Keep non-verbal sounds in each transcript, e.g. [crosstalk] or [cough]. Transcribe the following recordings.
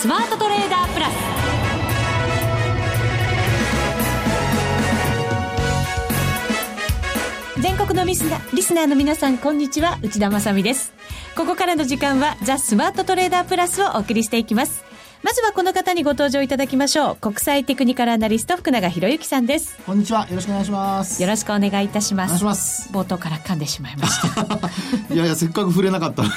スマートトレーダープラス。全国のリスナリスナーの皆さんこんにちは。内田まさです。ここからの時間はザ・スマートトレーダープラスをお送りしていきます。まずはこの方にご登場いただきましょう。国際テクニカルアナリスト福永博之さんです。こんにちは。よろしくお願いします。よろしくお願いいたします。お願いします。冒頭から噛んでしまいました。[laughs] いやいや、せっかく触れなかったのに。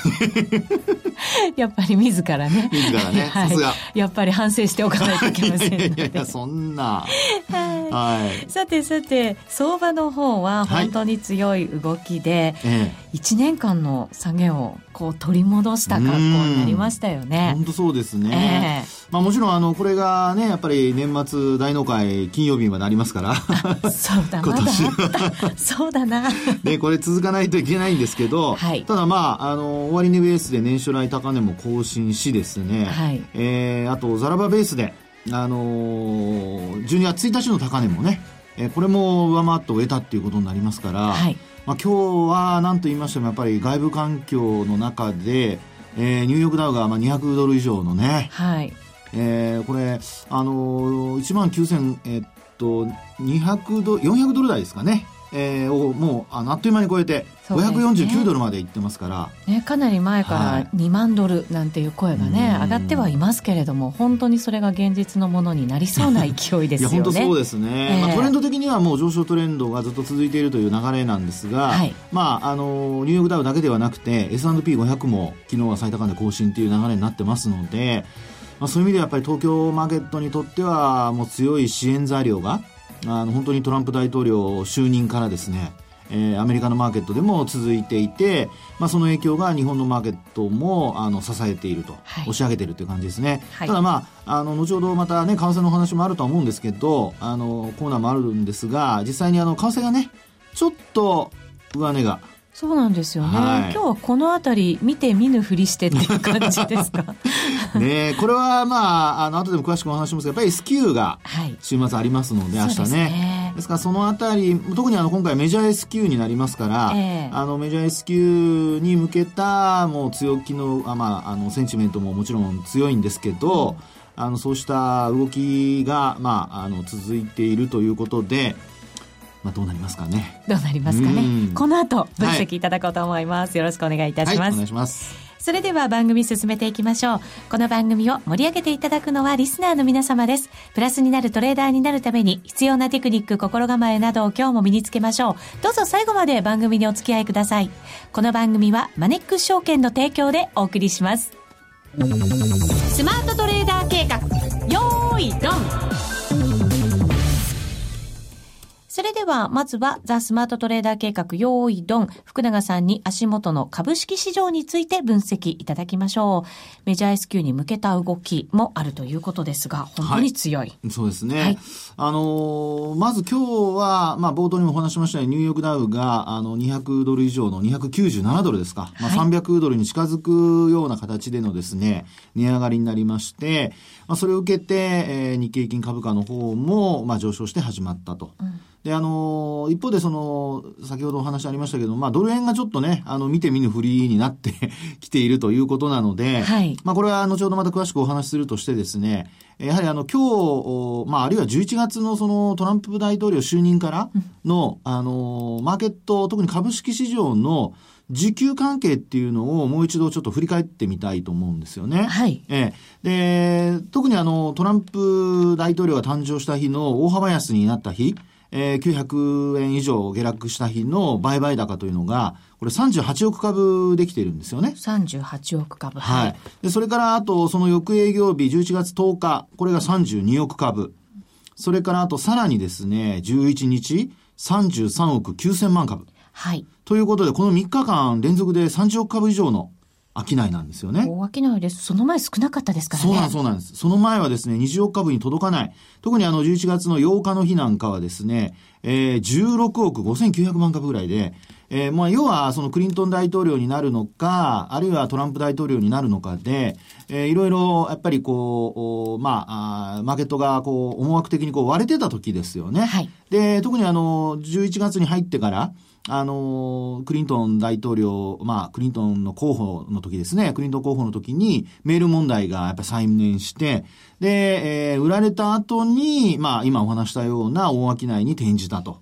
[laughs] やっぱり自らね。自らね。さすが。やっぱり反省しておかないといけません [laughs] いやいやいや、そんな。はい。さてさて、相場の方は本当に強い動きで、はい、1年間の下げをこう取り戻した格好になりましたよね。本当そうですね。えー、まあもちろんあのこれがねやっぱり年末大納会金曜日までありますから。そうだ今年はそうだな。でこれ続かないといけないんですけど、はい、ただまああの終値ベースで年初来高値も更新しですね。はい、えー、あとザラバベースであのー、12月1日の高値もね、えー、これも上回って終えたっていうことになりますから。はいまあ、今日は何と言いましてもやっぱり外部環境の中で、えー、ニューヨークダウがまあ200ドル以上のね、はい。えー、これ、あのー、1万9000、えー、っと200ド400ドル台ですかね、えー、をもうあのあっという間に超えて、549ドルまでいってますから、ね、かなり前から2万ドルなんていう声がね、はい、上がってはいますけれども本当にそれが現実のものになりそうな勢いですよね。いや本当そうですね、えー、まあ、トレンド的にはもう上昇トレンドがずっと続いているという流れなんですが、はい、まあ、あのニューヨークダウだけではなくて S&P500 も昨日は最高値更新という流れになってますので、まあ、そういう意味ではやっぱり東京マーケットにとってはもう強い支援材料があの本当にトランプ大統領就任からですねえー、アメリカのマーケットでも続いていて、まあ、その影響が日本のマーケットもあの支えていると、はい、押し上げているという感じですね、はい、ただまああの後ほどまたね為替の話もあるとは思うんですけどあのコーナーもあるんですが実際にあの為替がねちょっと上値がそうなんですよね、はい、今日はこの辺り見て見ぬふりしてっていう感じですか？[laughs] ねこれはまああの後でも詳しくお話しますがやっぱり S q が週末ありますので、はい、明日ね。ですからそのあたり特にあの今回メジャー S q になりますから、えー、あのメジャー S q に向けたもう強気のあ、まあ、あのセンチメントももちろん強いんですけど、うん、あのそうした動きが、まあ、あの続いているということでまあ、どうなりますかね。どうなりますかね。この後、分析いただこうと思います。はい、よろしくお願いいたします。はい、お願いします。それでは番組進めていきましょう。この番組を盛り上げていただくのはリスナーの皆様です。プラスになるトレーダーになるために必要なテクニック、心構えなどを今日も身につけましょう。どうぞ最後まで番組にお付き合いください。この番組はマネックス証券の提供でお送りします。スマートトレーダー計画、よーい、ドンそれでは、まずは、ザ・スマートトレーダー計画、用意ドン、福永さんに足元の株式市場について分析いただきましょう。メジャー S q に向けた動きもあるということですが、本当に強い。はい、そうですね。はい、あのー、まず今日は、まあ、冒頭にもお話しましたように、ニューヨークダウが、あの、200ドル以上の297ドルですか。まあ、300ドルに近づくような形でのですね、値上がりになりまして、まあ、それを受けて、えー、日経平均株価の方も、まあ、上昇して始まったと。うんで、あの一方でその、先ほどお話ありましたけど、まあ、ドル円がちょっとね、あの、見て見ぬふりになって [laughs] きているということなので、はい。まあ、これは後ほどまた詳しくお話しするとしてですね、やはりあの、今日、まあ、あるいは11月のそのトランプ大統領就任からの、うん、あのマーケット、特に株式市場の時給関係っていうのをもう一度ちょっと振り返ってみたいと思うんですよね。はい。ええ。で、特にあの、トランプ大統領が誕生した日の大幅安になった日、えー、900円以上下落した日の売買高というのが、これ38億株できているんですよね。38億株。はい。で、それからあと、その翌営業日11月10日、これが32億株。それからあとさらにですね、11日、33億9000万株。はい。ということで、この3日間連続で30億株以上の商いなんですよね。大商いです。その前少なかったですからね。そうなんそうなんです。その前はですね、20億株に届かない。特にあの、11月の8日の日なんかはですね、えー、16億5900万株ぐらいで、えー、まあ、要は、そのクリントン大統領になるのか、あるいはトランプ大統領になるのかで、えー、いろいろ、やっぱりこう、まあ、あマーケットが、こう、思惑的にこう割れてた時ですよね。はい。で、特にあの、11月に入ってから、あの、クリントン大統領、まあ、クリントンの候補の時ですね、クリントン候補の時に、メール問題がやっぱり再燃して、で、えー、売られた後に、まあ、今お話したような大商いに転じたと。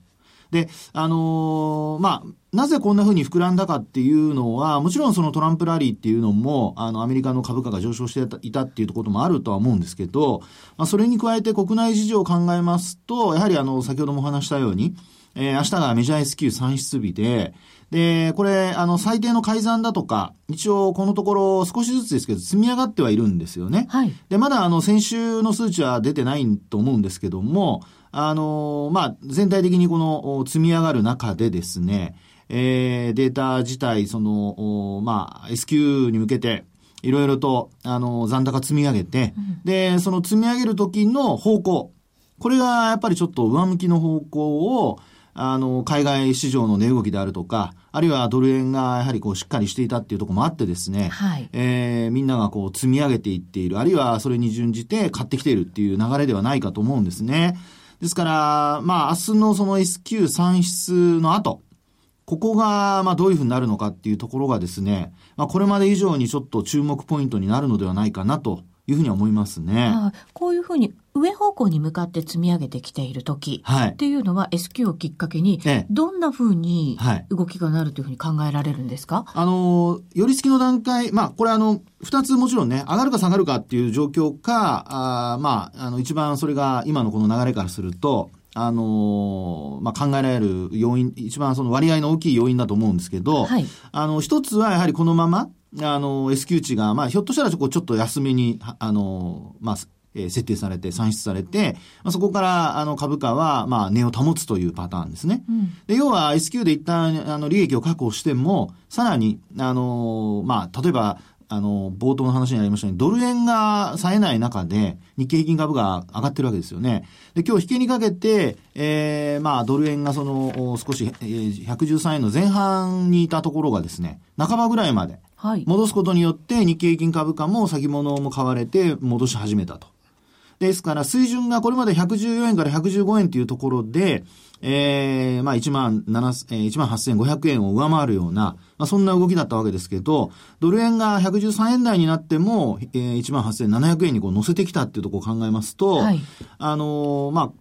で、あのー、まあ、なぜこんな風に膨らんだかっていうのは、もちろんそのトランプラリーっていうのも、あの、アメリカの株価が上昇していたっていうこともあるとは思うんですけど、まあ、それに加えて国内事情を考えますと、やはりあの、先ほどもお話したように、えー、明日がメジャー S q 算出日で、で、これ、あの、最低の改ざんだとか、一応このところ少しずつですけど、積み上がってはいるんですよね。はい。で、まだあの、先週の数値は出てないと思うんですけども、あの、まあ、全体的にこの積み上がる中でですね、えー、データ自体、その、まあ、S q に向けて、いろいろと、あの、残高積み上げて、うん、で、その積み上げる時の方向、これがやっぱりちょっと上向きの方向を、あの、海外市場の値動きであるとか、あるいはドル円がやはりこうしっかりしていたっていうところもあってですね、はい、えー、みんながこう積み上げていっている、あるいはそれに準じて買ってきているっていう流れではないかと思うんですね。ですから、まあ明日のその S q 算出の後、ここが、まあ、どういうふうになるのかっていうところがですね、まあ、これまで以上にちょっと注目ポイントになるのではないかなというふうに思いますね。こういうふうに上方向に向かって積み上げてきている時っていうのは S q をきっかけにどんなふうに動きがなるというふうに考えられるんですか、はい、あの、寄り付きの段階、まあこれあの、二つもちろんね、上がるか下がるかっていう状況か、あまあ、あの一番それが今のこの流れからすると、あのまあ、考えられる要因、一番その割合の大きい要因だと思うんですけど、はい、あの、一つはやはりこのまま、あの、S q 値が、まあ、ひょっとしたらちょっと安めに、あの、まあ、えー、設定されて、算出されて、まあ、そこから、あの、株価は、まあ、値を保つというパターンですね。うん、で要は、S q で一旦、あの、利益を確保しても、さらに、あの、まあ、例えば、あの、冒頭の話にありましたように、ドル円が冴えない中で、日経平均株が上がってるわけですよね。で、今日引けにかけて、えー、まあ、ドル円がその、少し、えー、113円の前半にいたところがですね、半ばぐらいまで、戻すことによって、日経平均株価も先物も買われて戻し始めたと。ですから、水準がこれまで114円から115円というところで、ええー、まあ1万7、えー、1万8500円を上回るような、まあそんな動きだったわけですけど、ドル円が113円台になっても、えー、1万8700円にこう乗せてきたっていうところを考えますと、はい、あのー、まあ、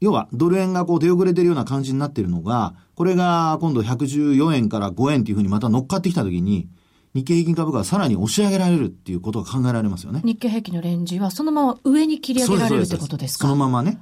要はドル円がこう出遅れてるような感じになっているのが、これが今度114円から5円っていうふうにまた乗っかってきたときに、日経平均株価がさらに押し上げられるっていうことが考えられますよね。日経平均のレンジはそのまま上に切り上げられるってことですか？そのままね。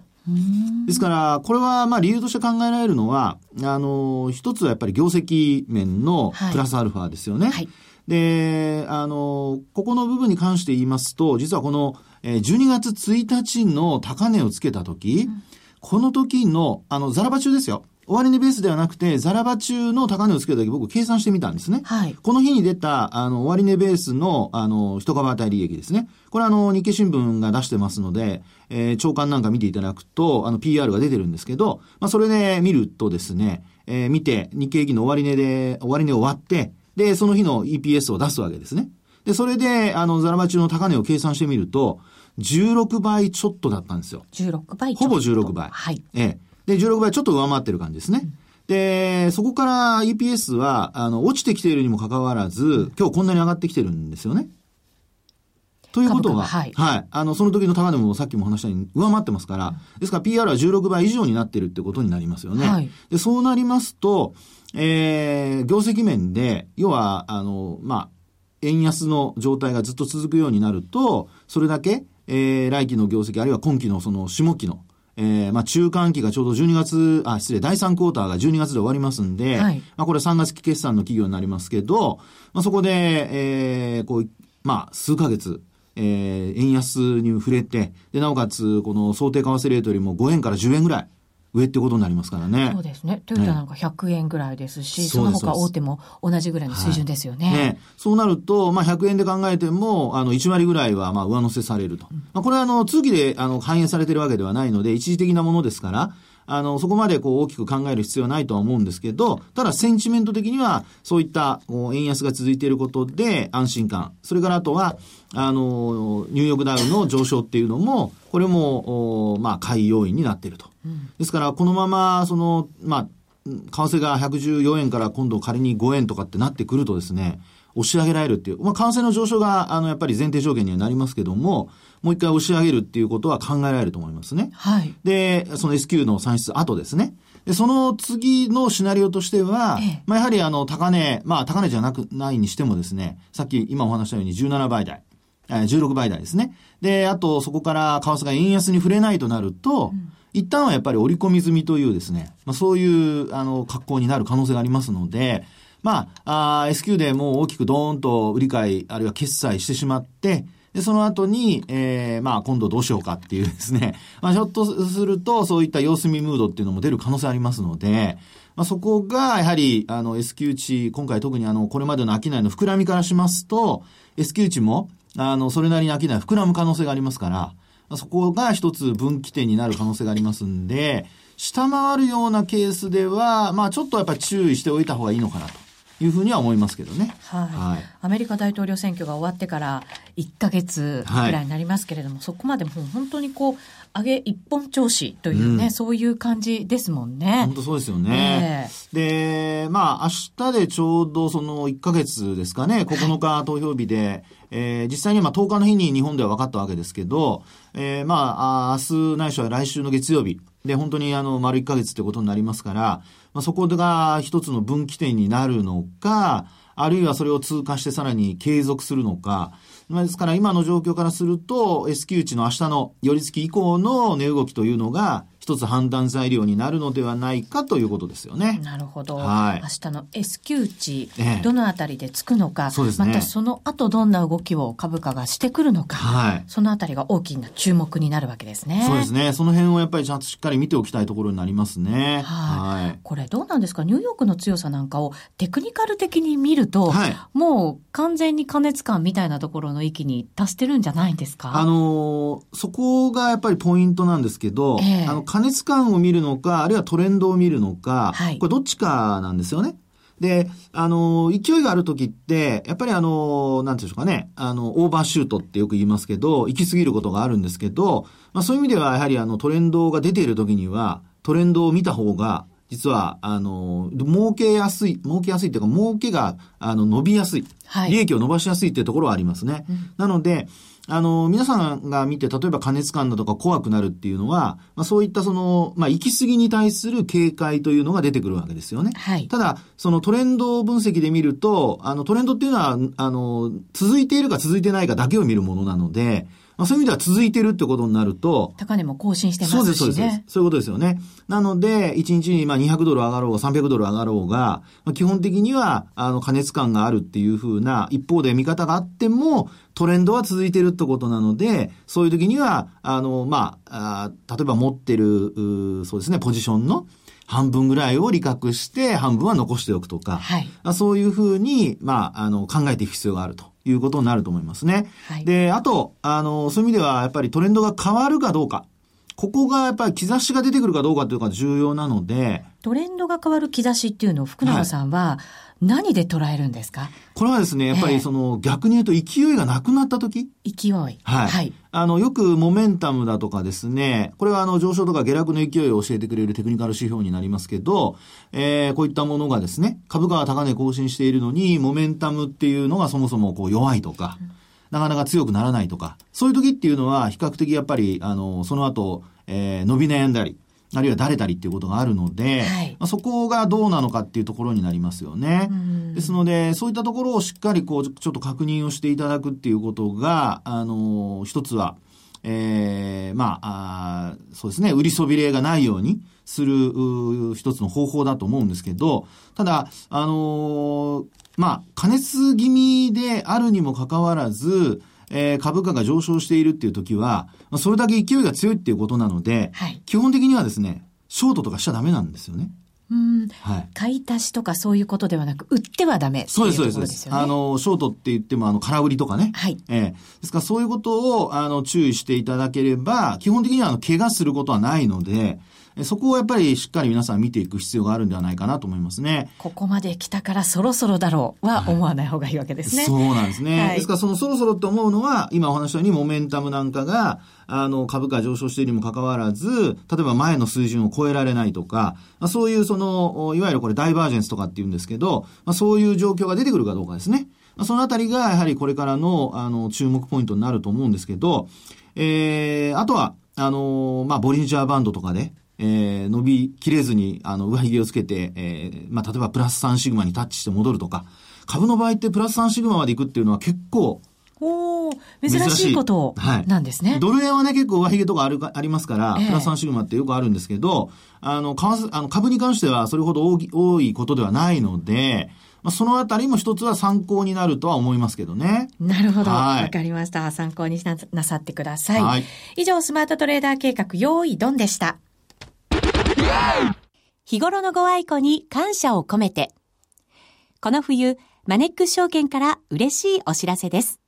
ですから、これはまあ理由として考えられるのは、あの、一つはやっぱり業績面のプラスアルファですよね。はいはいで、あの、ここの部分に関して言いますと、実はこの、12月1日の高値をつけた時、うん、この時の、あの、ザラバ中ですよ。終値ベースではなくて、ザラバ中の高値をつけた時僕計算してみたんですね。はい。この日に出た、あの、終値ベースの、あの、一株当たり利益ですね。これあの、日経新聞が出してますので、えー、長官なんか見ていただくと、あの、PR が出てるんですけど、まあ、それで見るとですね、えー、見て、日経平均の終値で、終値終わって、で、その日の EPS を出すわけですね。で、それで、あの、ザラバ中の高値を計算してみると、16倍ちょっとだったんですよ。16倍ほぼ16倍。はい。ええで、16倍ちょっと上回ってる感じですね。で、そこから EPS は、あの、落ちてきているにもかかわらず、今日こんなに上がってきてるんですよね。ということは、はい、はい。あの、その時の高値もさっきも話したように上回ってますから、ですから PR は16倍以上になってるってことになりますよね。はい、で、そうなりますと、えー、業績面で、要は、あの、まあ、円安の状態がずっと続くようになると、それだけ、えー、来期の業績、あるいは今期のその下期のえー、まあ中間期がちょうど12月、あ、失礼、第3クォーターが12月で終わりますんで、はい、まあこれ3月期決算の企業になりますけど、まあそこで、えー、こう、まあ数ヶ月、えー、円安に触れて、で、なおかつ、この想定為替レートよりも5円から10円ぐらい、上ってことになりますからね。そうですね。トヨタなんか100円ぐらいですし、ね、その他大手も同じぐらいの水準ですよね。はい、ねそうなると、まあ100円で考えても、あの1割ぐらいはまあ上乗せされると。うん、まあこれはあの通期であの反映されてるわけではないので、一時的なものですから、あの、そこまでこう大きく考える必要はないとは思うんですけど、ただセンチメント的には、そういった円安が続いていることで安心感、それからあとは、あの、ニューヨークダウの上昇っていうのも、これも、まあ、買い要因になっていると。うん、ですから、このまま、その、まあ、為替が114円から今度仮に5円とかってなってくるとですね、押し上げられるっていう、まあ、為替の上昇が、あの、やっぱり前提条件にはなりますけども、もう一回押し上げるっていうことは考えられると思いますね。はい。で、その S q の算出後ですね。で、その次のシナリオとしては、ええ、まあ、やはりあの、高値、まあ、高値じゃなく、ないにしてもですね、さっき今お話したように17倍台、16倍台ですね。で、あと、そこから為替が円安に触れないとなると、うん一旦はやっぱり織り込み済みというですね、まあ、そういう、あの、格好になる可能性がありますので、まあ、あ S q でもう大きくドーンと売り買い、あるいは決済してしまって、で、その後に、えー、まあ、今度どうしようかっていうですね、[laughs] まあ、ひょっとすると、そういった様子見ムードっていうのも出る可能性ありますので、まあ、そこが、やはり、あの、S q 値、今回特にあの、これまでの商いの膨らみからしますと、S q 値も、あの、それなりに商い膨らむ可能性がありますから、そこが一つ分岐点になる可能性がありますんで、下回るようなケースでは、まあちょっとやっぱり注意しておいた方がいいのかなと。いうふうには思いますけどね。はい。はい、アメリカ大統領選挙が終わってから1か月ぐらいになりますけれども、はい、そこまでもう本当にこう、上げ一本調子というね、うん、そういう感じですもんね。本当そうですよね。えー、で、まあ、明日でちょうどその1か月ですかね、9日投票日で、はい、えー、実際にまあ10日の日に日本では分かったわけですけど、えー、まあ、明日ないしは来週の月曜日、で、本当にあの、丸1ヶ月ってことになりますから、まあ、そこが一つの分岐点になるのか、あるいはそれを通過してさらに継続するのか、ですから今の状況からすると S q 値の明日の寄り付き以降の値動きというのが一つ判断材料になるのではないかということですよね。なるほど。はい、明日の S q 値、どのあたりでつくのか、ね、またその後どんな動きを株価がしてくるのか、はい、そのあたりが大きな注目になるわけですね。そうですね。その辺をやっぱりちゃんとしっかり見ておきたいところになりますね。はい。はい、これどうなんですか？ニューヨークの強さなんかをテクニカル的に見ると、はい、もう完全に加熱感みたいなところの域に達してるんじゃないんですか？あのー、そこがやっぱりポイントなんですけど、えー、あの、加熱感を見るのか、あるいはトレンドを見るのか、はい、これどっちかなんですよね。で、あの、勢いがある時って、やっぱりあの、なんていうんでしょうかね、あの、オーバーシュートってよく言いますけど、行き過ぎることがあるんですけど、まあそういう意味ではやはりあの、トレンドが出ている時には、トレンドを見た方が、実は、あの、儲けやすい、儲けやすいというか、儲けが、あの、伸びやすい。はい、利益を伸ばしやすいっていうところはありますね。うん、なので、あの、皆さんが見て、例えば加熱感だとか怖くなるっていうのは、まあ、そういったその、まあ、行き過ぎに対する警戒というのが出てくるわけですよね。はい。ただ、そのトレンド分析で見ると、あの、トレンドっていうのは、あの、続いているか続いてないかだけを見るものなので、まあ、そういう意味では続いてるってことになると。高値も更新してますしね。そうです、そうです。そういうことですよね。なので、1日にまあ200ドル上がろうが300ドル上がろうが、まあ、基本的には、あの、加熱感があるっていうふうな、一方で見方があっても、トレンドは続いてるってことなので、そういう時には、あの、まあ、あ例えば持ってる、そうですね、ポジションの、半分ぐらいを利確して、半分は残しておくとか、はい、そういうふうに、まあ、あの、考えていく必要があると。いうことになると思いますね。はい、で、あと、あの、そういう意味では、やっぱりトレンドが変わるかどうか。ここがやっぱり兆しが出てくるかどうかというのが重要なので。トレンドが変わる兆しっていうのを福永さんは何で捉えるんですか、これはですね、やっぱりその、逆に言うと勢いがなくなった時勢い。はい。はい。あの、よくモメンタムだとかですね、これはあの上昇とか下落の勢いを教えてくれるテクニカル指標になりますけど、えー、こういったものがですね、株価が高値更新しているのに、モメンタムっていうのがそもそもこう弱いとか、うんなかなか強くならないとか、そういう時っていうのは比較的やっぱり、あの、その後、えー、伸び悩んだり、あるいは誰たりっていうことがあるので、はい、まあ、そこがどうなのかっていうところになりますよね。ですので、そういったところをしっかりこう、ちょっと確認をしていただくっていうことが、あの、一つは、ええー、まああ、そうですね、売りそびれがないようにする一つの方法だと思うんですけど、ただ、あのー、まあ、加熱気味であるにもかかわらず、えー、株価が上昇しているっていう時は、まあ、それだけ勢いが強いっていうことなので、はい、基本的にはですね、ショートとかしちゃダメなんですよね。うん、はい、買い足しとかそういうことではなく、売ってはダメ、そうです、そうです。ですあの、ショートって言っても、あの、空売りとかね。はい。えー、ですからそういうことを、あの、注意していただければ、基本的には、あの、怪我することはないので、そこをやっぱりしっかり皆さん見ていく必要があるんではないかなと思いますね。ここまで来たからそろそろだろうは思わない方がいいわけですね。はい、そうなんですね。はい、ですからそのそろそろって思うのは、今お話したようにモメンタムなんかが、あの、株価上昇しているにもかかわらず、例えば前の水準を超えられないとか、まあ、そういうその、いわゆるこれダイバージェンスとかって言うんですけど、まあ、そういう状況が出てくるかどうかですね。まあ、そのあたりがやはりこれからの、あの、注目ポイントになると思うんですけど、えー、あとは、あのまあ、ボリンジャーバンドとかで、えー、伸びきれずに、あの、上髭をつけて、えー、まあ、例えばプラス3シグマにタッチして戻るとか、株の場合ってプラス3シグマまで行くっていうのは結構、お珍しいことなんですね。はい、ドル円はね、結構上髭とかあるありますから、えー、プラス3シグマってよくあるんですけど、あの、為あの株に関してはそれほど多多いことではないので、まあ、そのあたりも一つは参考になるとは思いますけどね。なるほど。わ、はい、かりました。参考にななさってください。はい、以上、スマートトレーダー計画、用意ドンでした。日頃のご愛顧に感謝を込めて。この冬、マネックス証券から嬉しいお知らせです。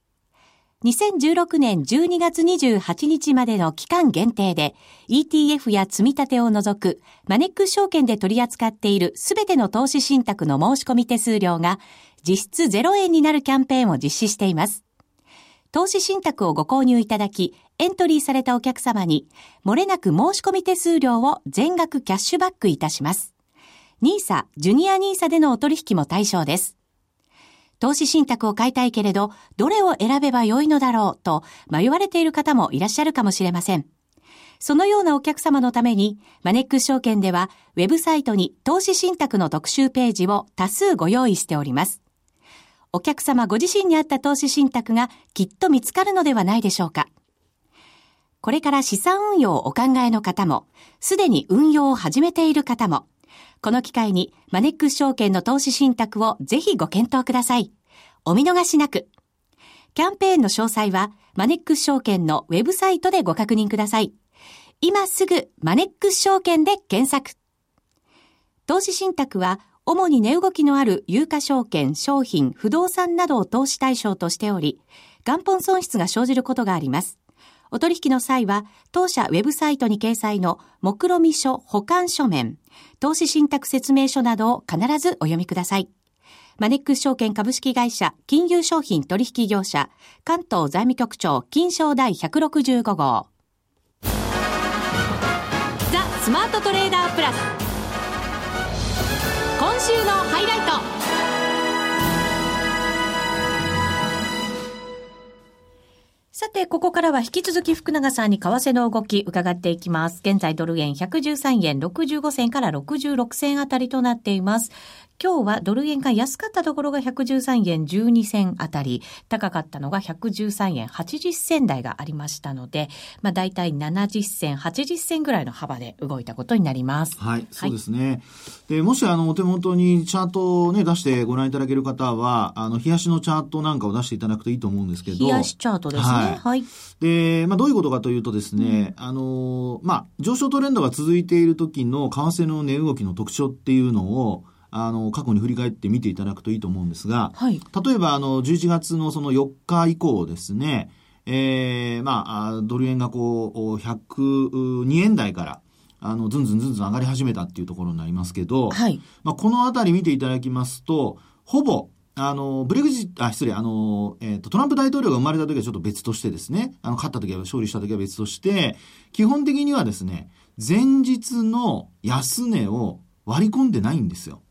2016年12月28日までの期間限定で ETF や積み立てを除くマネックス証券で取り扱っているすべての投資信託の申し込み手数料が実質0円になるキャンペーンを実施しています。投資信託をご購入いただき、エントリーされたお客様に、漏れなく申し込み手数料を全額キャッシュバックいたします。NISA、ジュニア NISA でのお取引も対象です。投資信託を買いたいけれど、どれを選べばよいのだろうと迷われている方もいらっしゃるかもしれません。そのようなお客様のために、マネックス証券では、ウェブサイトに投資信託の特集ページを多数ご用意しております。お客様ご自身に合った投資信託がきっと見つかるのではないでしょうか。これから資産運用をお考えの方も、すでに運用を始めている方も、この機会にマネックス証券の投資信託をぜひご検討ください。お見逃しなく。キャンペーンの詳細はマネックス証券のウェブサイトでご確認ください。今すぐマネックス証券で検索。投資信託は主に値動きのある有価証券、商品、不動産などを投資対象としており、元本損失が生じることがあります。お取引の際は、当社ウェブサイトに掲載の目論見書保管書面、投資信託説明書などを必ずお読みください。マネックス証券株式会社金融商品取引業者関東財務局長金賞第165号ザ・スマートトレーダープラス週のハイライトさて、ここからは引き続き福永さんに為替の動き伺っていきます。現在ドル円113円65銭から66銭あたりとなっています。今日はドル円が安かったところが113円12銭あたり、高かったのが113円80銭台がありましたので、まあ大体70銭、80銭ぐらいの幅で動いたことになります。はい、そうですね。で、もしあのお手元にチャートをね、出してご覧いただける方は、あの、冷やしのチャートなんかを出していただくといいと思うんですけど。冷やしチャートですね。はい。はい、で、まあどういうことかというとですね、うん、あの、まあ上昇トレンドが続いている時の為替の値動きの特徴っていうのを、あの、過去に振り返って見ていただくといいと思うんですが、はい、例えば、あの、11月のその4日以降ですね、えー、まあ、ドル円がこう、102円台から、あの、ずんずんずんずん上がり始めたっていうところになりますけど、はい、まあ、このあたり見ていただきますと、ほぼ、あの、ブレグジット、あ、失礼、あの、えっ、ー、と、トランプ大統領が生まれた時はちょっと別としてですね、あの、勝った時は、勝利した時は別として、基本的にはですね、前日の安値を割り込んでないんですよ。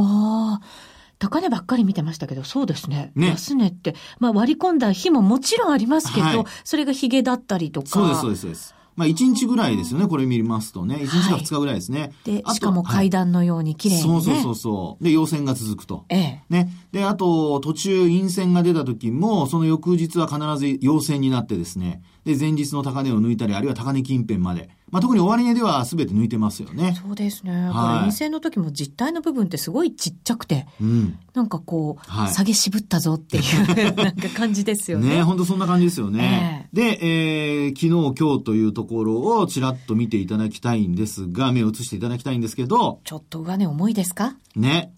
ああ。高値ばっかり見てましたけど、そうですね。ね安値って、まあ割り込んだ日ももちろんありますけど、はい、それがヒゲだったりとか。そうです、そうです、そうです。まあ1日ぐらいですよね、これ見ますとね。1日か2日ぐらいですね。はい、で、しかも階段のように綺麗に、ね、そうそうそうそう。で、陽線が続くと。ええ。ね。で、あと、途中陰線が出た時も、その翌日は必ず陽線になってですね。で、前日の高値を抜いたり、あるいは高値近辺まで。まあ、特に終値では全て抜いてますよね。そうですね。はい、これ、陰線の時も実体の部分ってすごいちっちゃくて、うん、なんかこう、はい、下げ渋ったぞっていう [laughs] なんか感じですよね。ね、本当そんな感じですよね。えー、で、えー、昨日、今日というところをちらっと見ていただきたいんですが、目を移していただきたいんですけど、ちょっと上値重いですか？ね。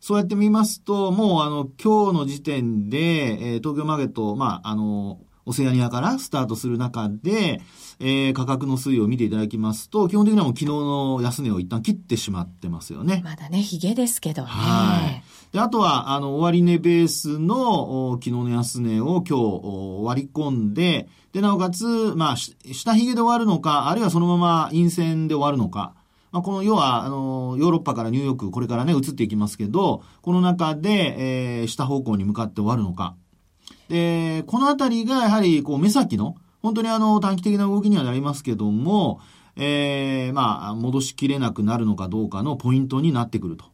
そうやって見ますと、もうあの、今日の時点で、えー、東京マーケット、まあ、あの、オセアニアからスタートする中で、えー、価格の推移を見ていただきますと、基本的にはもう昨日の安値を一旦切ってしまってますよね。まだね、ヒゲですけどね。はい。で、あとは、あの、終値ベースの、昨日の安値を今日割り込んで、で、なおかつ、まあ、下髭で終わるのか、あるいはそのまま陰線で終わるのか、まあ、この、要は、あの、ヨーロッパからニューヨーク、これからね、移っていきますけど、この中で、えー、下方向に向かって終わるのか。で、このあたりが、やはり、こう、目先の、本当にあの、短期的な動きにはなりますけども、えー、まあ、戻しきれなくなるのかどうかのポイントになってくると。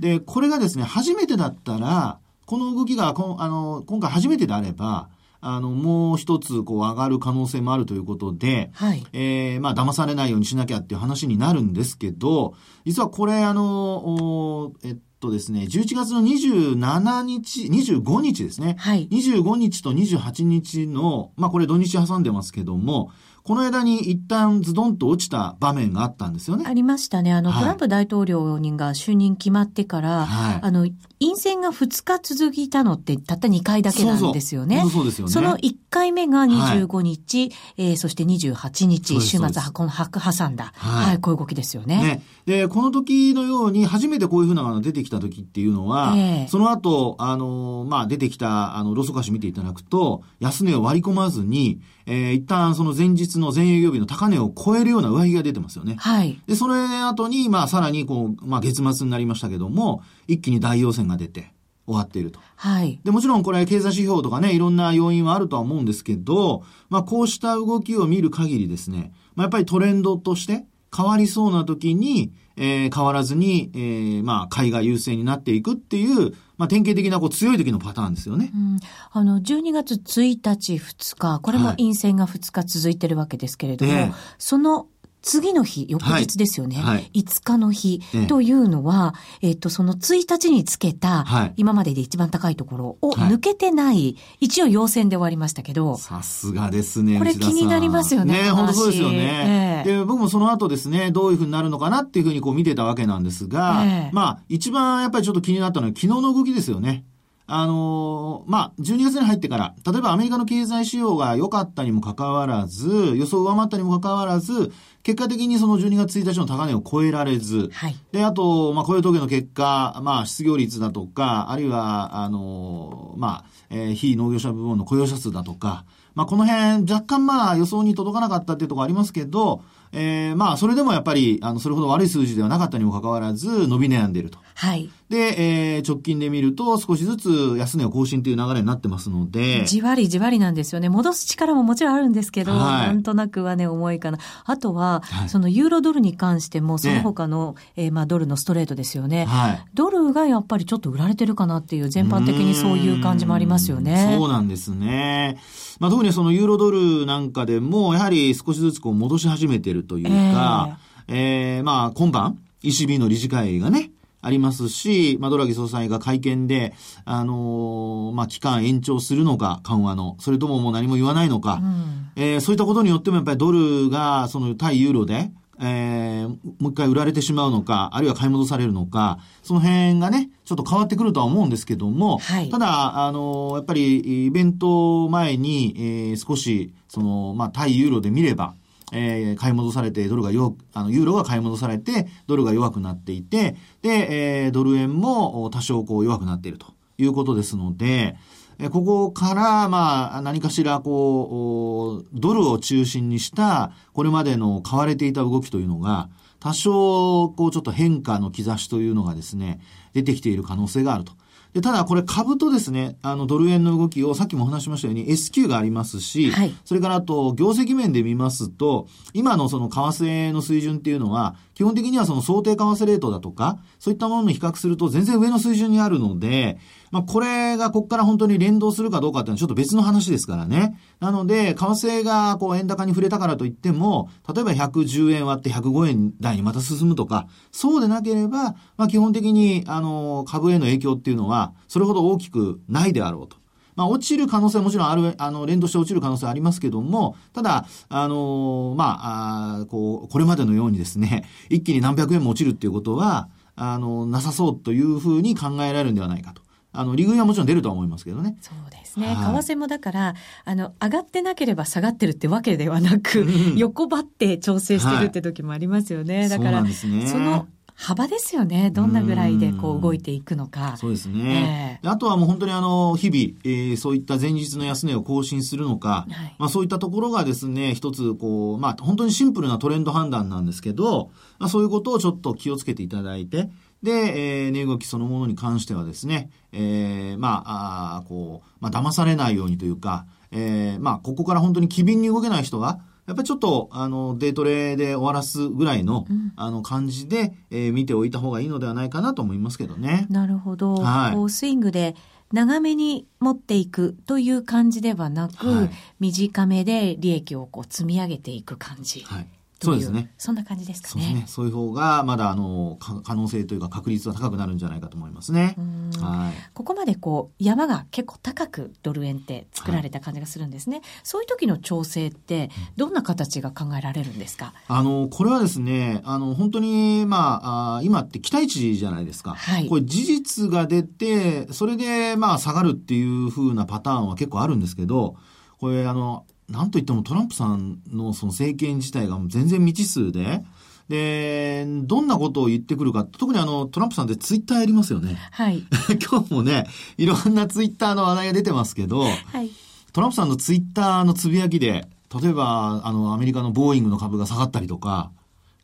で、これがですね、初めてだったら、この動きがこあの今回初めてであれば、あの、もう一つ、こう、上がる可能性もあるということで、はい。えー、まあ、騙されないようにしなきゃっていう話になるんですけど、実はこれ、あの、えっとですね、11月の27日、25日ですね。はい。25日と28日の、まあ、これ土日挟んでますけども、この間に一旦ズドンと落ちた場面があったんですよね。ありましたね。あの、はい、トランプ大統領人が就任決まってから、はい、あの、陰線が2日続いたのってたった2回だけなんですよね。そうそうですよね。その1回目が25日、はい、えー、そして28日、週末はこの白挟んだ、はい、はい、こういう動きですよね。ね。で、この時のように初めてこういうふうなのが出てきた時っていうのは、えー、その後、あの、まあ、出てきた、あの、ロソカシ見ていただくと、安値を割り込まずに、えー、一旦その前日の前営業日の高値を超えるような上着が出てますよね。はい。で、それ後に、まあ、さらに、こう、まあ、月末になりましたけども、一気に大陽線が出て、終わっていると。はい。で、もちろんこれ経済指標とかね、いろんな要因はあるとは思うんですけど、まあこうした動きを見る限りですね、まあやっぱりトレンドとして変わりそうな時に、えー、変わらずに、えー、まあ買いが優勢になっていくっていう、まあ典型的なこう強い時のパターンですよね。うん、あの、12月1日、2日、これも陰線が2日続いてるわけですけれども、はい、その次の日、翌日ですよね。はい、5日の日というのは、えっと、その1日につけた、今までで一番高いところを抜けてない、一応陽線で終わりましたけど。さすがですね。これ気になりますよね。ね、本当そうですよね。えー、で、僕もその後ですね、どういうふうになるのかなっていうふうにこう見てたわけなんですが、えー、まあ、一番やっぱりちょっと気になったのは昨日の動きですよね。あのー、まあ、12月に入ってから、例えばアメリカの経済指標が良かったにもかかわらず、予想上回ったにもかかわらず、結果的にその12月1日の高値を超えられず、はい、で、あと、まあ、雇用統計の結果、まあ、失業率だとか、あるいは、あのー、まあ、えー、非農業者部門の雇用者数だとか、まあ、この辺、若干まあ、予想に届かなかったっていうところありますけど、えー、まあ、それでもやっぱり、あの、それほど悪い数字ではなかったにもかかわらず、伸び悩んでいると。はい。で、えー、直近で見ると、少しずつ安値を更新という流れになってますので。じわりじわりなんですよね。戻す力ももちろんあるんですけど、はい、なんとなくはね、重いかな。あとは、はい、そのユーロドルに関しても、その他の、ね、えー、まあ、ドルのストレートですよね。はい。ドルがやっぱりちょっと売られてるかなっていう、全般的にそういう感じもありますよね。そうなんですね。まあ、特にそのユーロドルなんかでも、やはり少しずつこう戻し始めてるというか、えー、えー、まあ、今晩、ECB の理事会がね、ありますし、まあ、ドラギ総裁が会見で、あのー、まあ、期間延長するのか、緩和の、それとももう何も言わないのか、うん、えー、そういったことによってもやっぱりドルが、その対ユーロで、えー、もう一回売られてしまうのか、あるいは買い戻されるのか、その辺がね、ちょっと変わってくるとは思うんですけども、はい、ただ、あのー、やっぱり、イベント前に、えー、少し、その、まあ、対ユーロで見れば、えー、買い戻されて、ドルが弱あの、ユーロが買い戻されて、ドルが弱くなっていて、で、えー、ドル円も多少こう弱くなっているということですので、えここから、まあ、何かしら、こう、ドルを中心にした、これまでの買われていた動きというのが、多少、こう、ちょっと変化の兆しというのがですね、出てきている可能性があると。で、ただこれ株とですね、あのドル円の動きをさっきもお話しましたように S q がありますし、はい、それからあと業績面で見ますと、今のその為替の水準っていうのは、基本的にはその想定為替レートだとか、そういったものに比較すると全然上の水準にあるので、まあこれがここから本当に連動するかどうかっていうのはちょっと別の話ですからね。なので、為替がこう円高に触れたからといっても、例えば110円割って105円台にまた進むとか、そうでなければ、まあ基本的にあの株への影響っていうのは、それほど大きくないであろうと。まあ、落ちる可能性もちろんある、あの、連動して落ちる可能性ありますけども、ただ、あの、まあ、あこう、これまでのようにですね、一気に何百円も落ちるっていうことは、あの、なさそうというふうに考えられるんではないかと。あの、利食いはもちろん出るとは思いますけどね。そうですね。はい、為替もだから、あの、上がってなければ下がってるってわけではなく、うん、横ばって調整してるって時もありますよね。はい、だから、そ、ね、の幅ですよね。どんなぐらいでこう動いていくのか。そうですね。えー、あとはもう本当にあの、日々、えー、そういった前日の安値を更新するのか、はい、まあそういったところがですね、一つこう、まあ本当にシンプルなトレンド判断なんですけど、まあそういうことをちょっと気をつけていただいて、で、えー、値動きそのものに関してはですね、えー、まあ、あこう、まあ騙されないようにというか、えー、まあここから本当に機敏に動けない人は、やっぱりちょっと、あの、デートレで終わらすぐらいの、うん、あの、感じで、えー、見ておいた方がいいのではないかなと思いますけどね。なるほど。はい。こう、スイングで、長めに持っていくという感じではなく、はい、短めで利益をこう積み上げていく感じ。はい。そうですね。そんな感じですかね。そうですね。そういう方が、まだ、あの、可能性というか確率は高くなるんじゃないかと思いますね。はい。ここまでこう、山が結構高くドル円って作られた感じがするんですね。はい、そういう時の調整って、どんな形が考えられるんですか？あの、これはですね、あの、本当に、まあ、あ今って期待値じゃないですか。はい。これ事実が出て、それで、まあ、下がるっていう風なパターンは結構あるんですけど、これ、あの、なんといってもトランプさんのその政権自体が全然未知数で、で、どんなことを言ってくるか、特にあの、トランプさんってツイッターやりますよね。はい。[laughs] 今日もね、いろんなツイッターの話題が出てますけど、はい。トランプさんのツイッターのつぶやきで、例えば、あの、アメリカのボーイングの株が下がったりとか、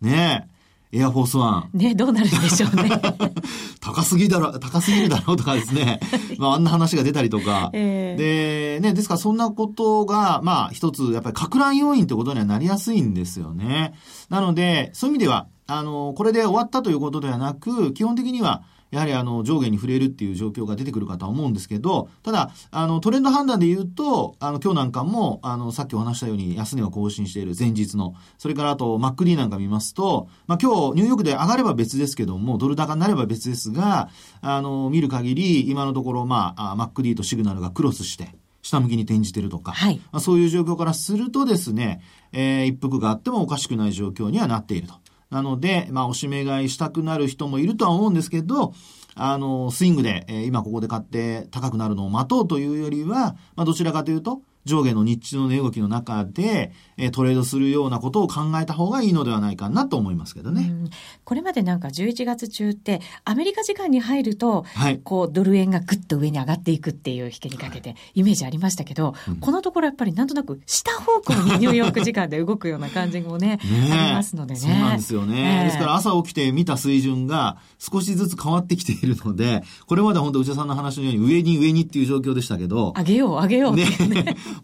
ねエアフォースワン。ね、どうなるんでしょうね。[laughs] 高すぎだろ、高すぎるだろうとかですね。まあ、あんな話が出たりとか。えー、で、ね、ですからそんなことが、まあ、一つ、やっぱり拡乱要因ってことにはなりやすいんですよね。なので、そういう意味では、あの、これで終わったということではなく、基本的には、やはりあの上下に触れるっていう状況が出てくるかとは思うんですけど、ただ、あのトレンド判断で言うと、あの今日なんかも、あのさっきお話したように安値を更新している前日の、それからあと MacD なんか見ますと、まあ今日ニューヨークで上がれば別ですけども、ドル高になれば別ですが、あの見る限り今のところまあ MacD とシグナルがクロスして、下向きに転じてるとか、はい、まあ、そういう状況からするとですね、えー、一服があってもおかしくない状況にはなっていると。なので、まあ、おしめ買いしたくなる人もいるとは思うんですけど、あの、スイングで、え、今ここで買って高くなるのを待とうというよりは、まあ、どちらかというと、上下の日中の値動きの中で、えー、トレードするようなことを考えた方がいいのではないかなと思いますけどね。これまでなんか11月中って、アメリカ時間に入ると、はい、こう、ドル円がぐっと上に上がっていくっていう引けにかけて、イメージありましたけど、はい、このところやっぱりなんとなく下方向にニューヨーク時間で動くような感じもね、ねありますのでね。そうなんですよね。えー、ですから朝起きて見た水準が少しずつ変わってきているので、これまで本当内田さんの話のように上に上にっていう状況でしたけど、上げよう上げよう、ね。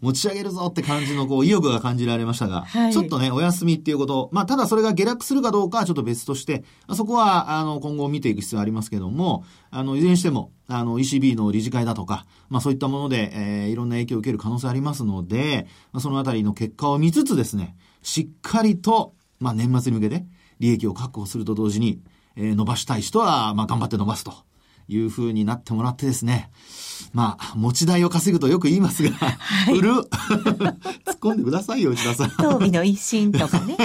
持ち上げるぞって感じのこう意欲が感じられましたが、はい、ちょっとね、お休みっていうこと、まあ、ただそれが下落するかどうかはちょっと別として、そこは、あの、今後見ていく必要ありますけども、あの、いずれにしても、あの、ECB の理事会だとか、まあそういったもので、えー、いろんな影響を受ける可能性ありますので、まあ、そのあたりの結果を見つつですね、しっかりと、まあ年末に向けて、利益を確保すると同時に、えー、伸ばしたい人は、まあ頑張って伸ばすというふうになってもらってですね、まあ、持ち代を稼ぐとよく言いますが、はい、売る？[laughs] 突っ込んでくださいよ、内田さん。当美の一心とかね。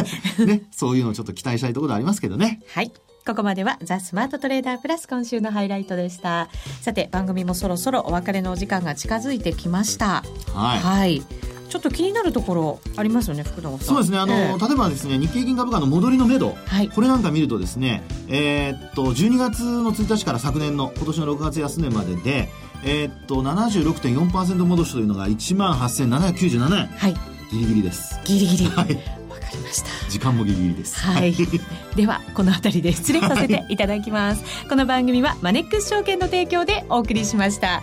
ね、そういうのをちょっと期待したいところありますけどね。はい。ここまではザ・スマートトレーダープラス今週のハイライトでした。さて、番組もそろそろお別れのお時間が近づいてきました。はい。はいちょっと気になるところありますよね福永さん。そうですね。あの、えー、例えばですね日経平均株価の戻りのめど、はい、これなんか見るとですねえー、っと12月の1日から昨年の今年の6月安値まででえー、っと76.4%戻しというのが1万8797円。はい。ギリギリです。ギリギリ。[laughs] はい。わかりました。時間もギリギリです。はい。[laughs] ではこの辺りで失礼させていただきます。この番組はマネックス証券の提供でお送りしました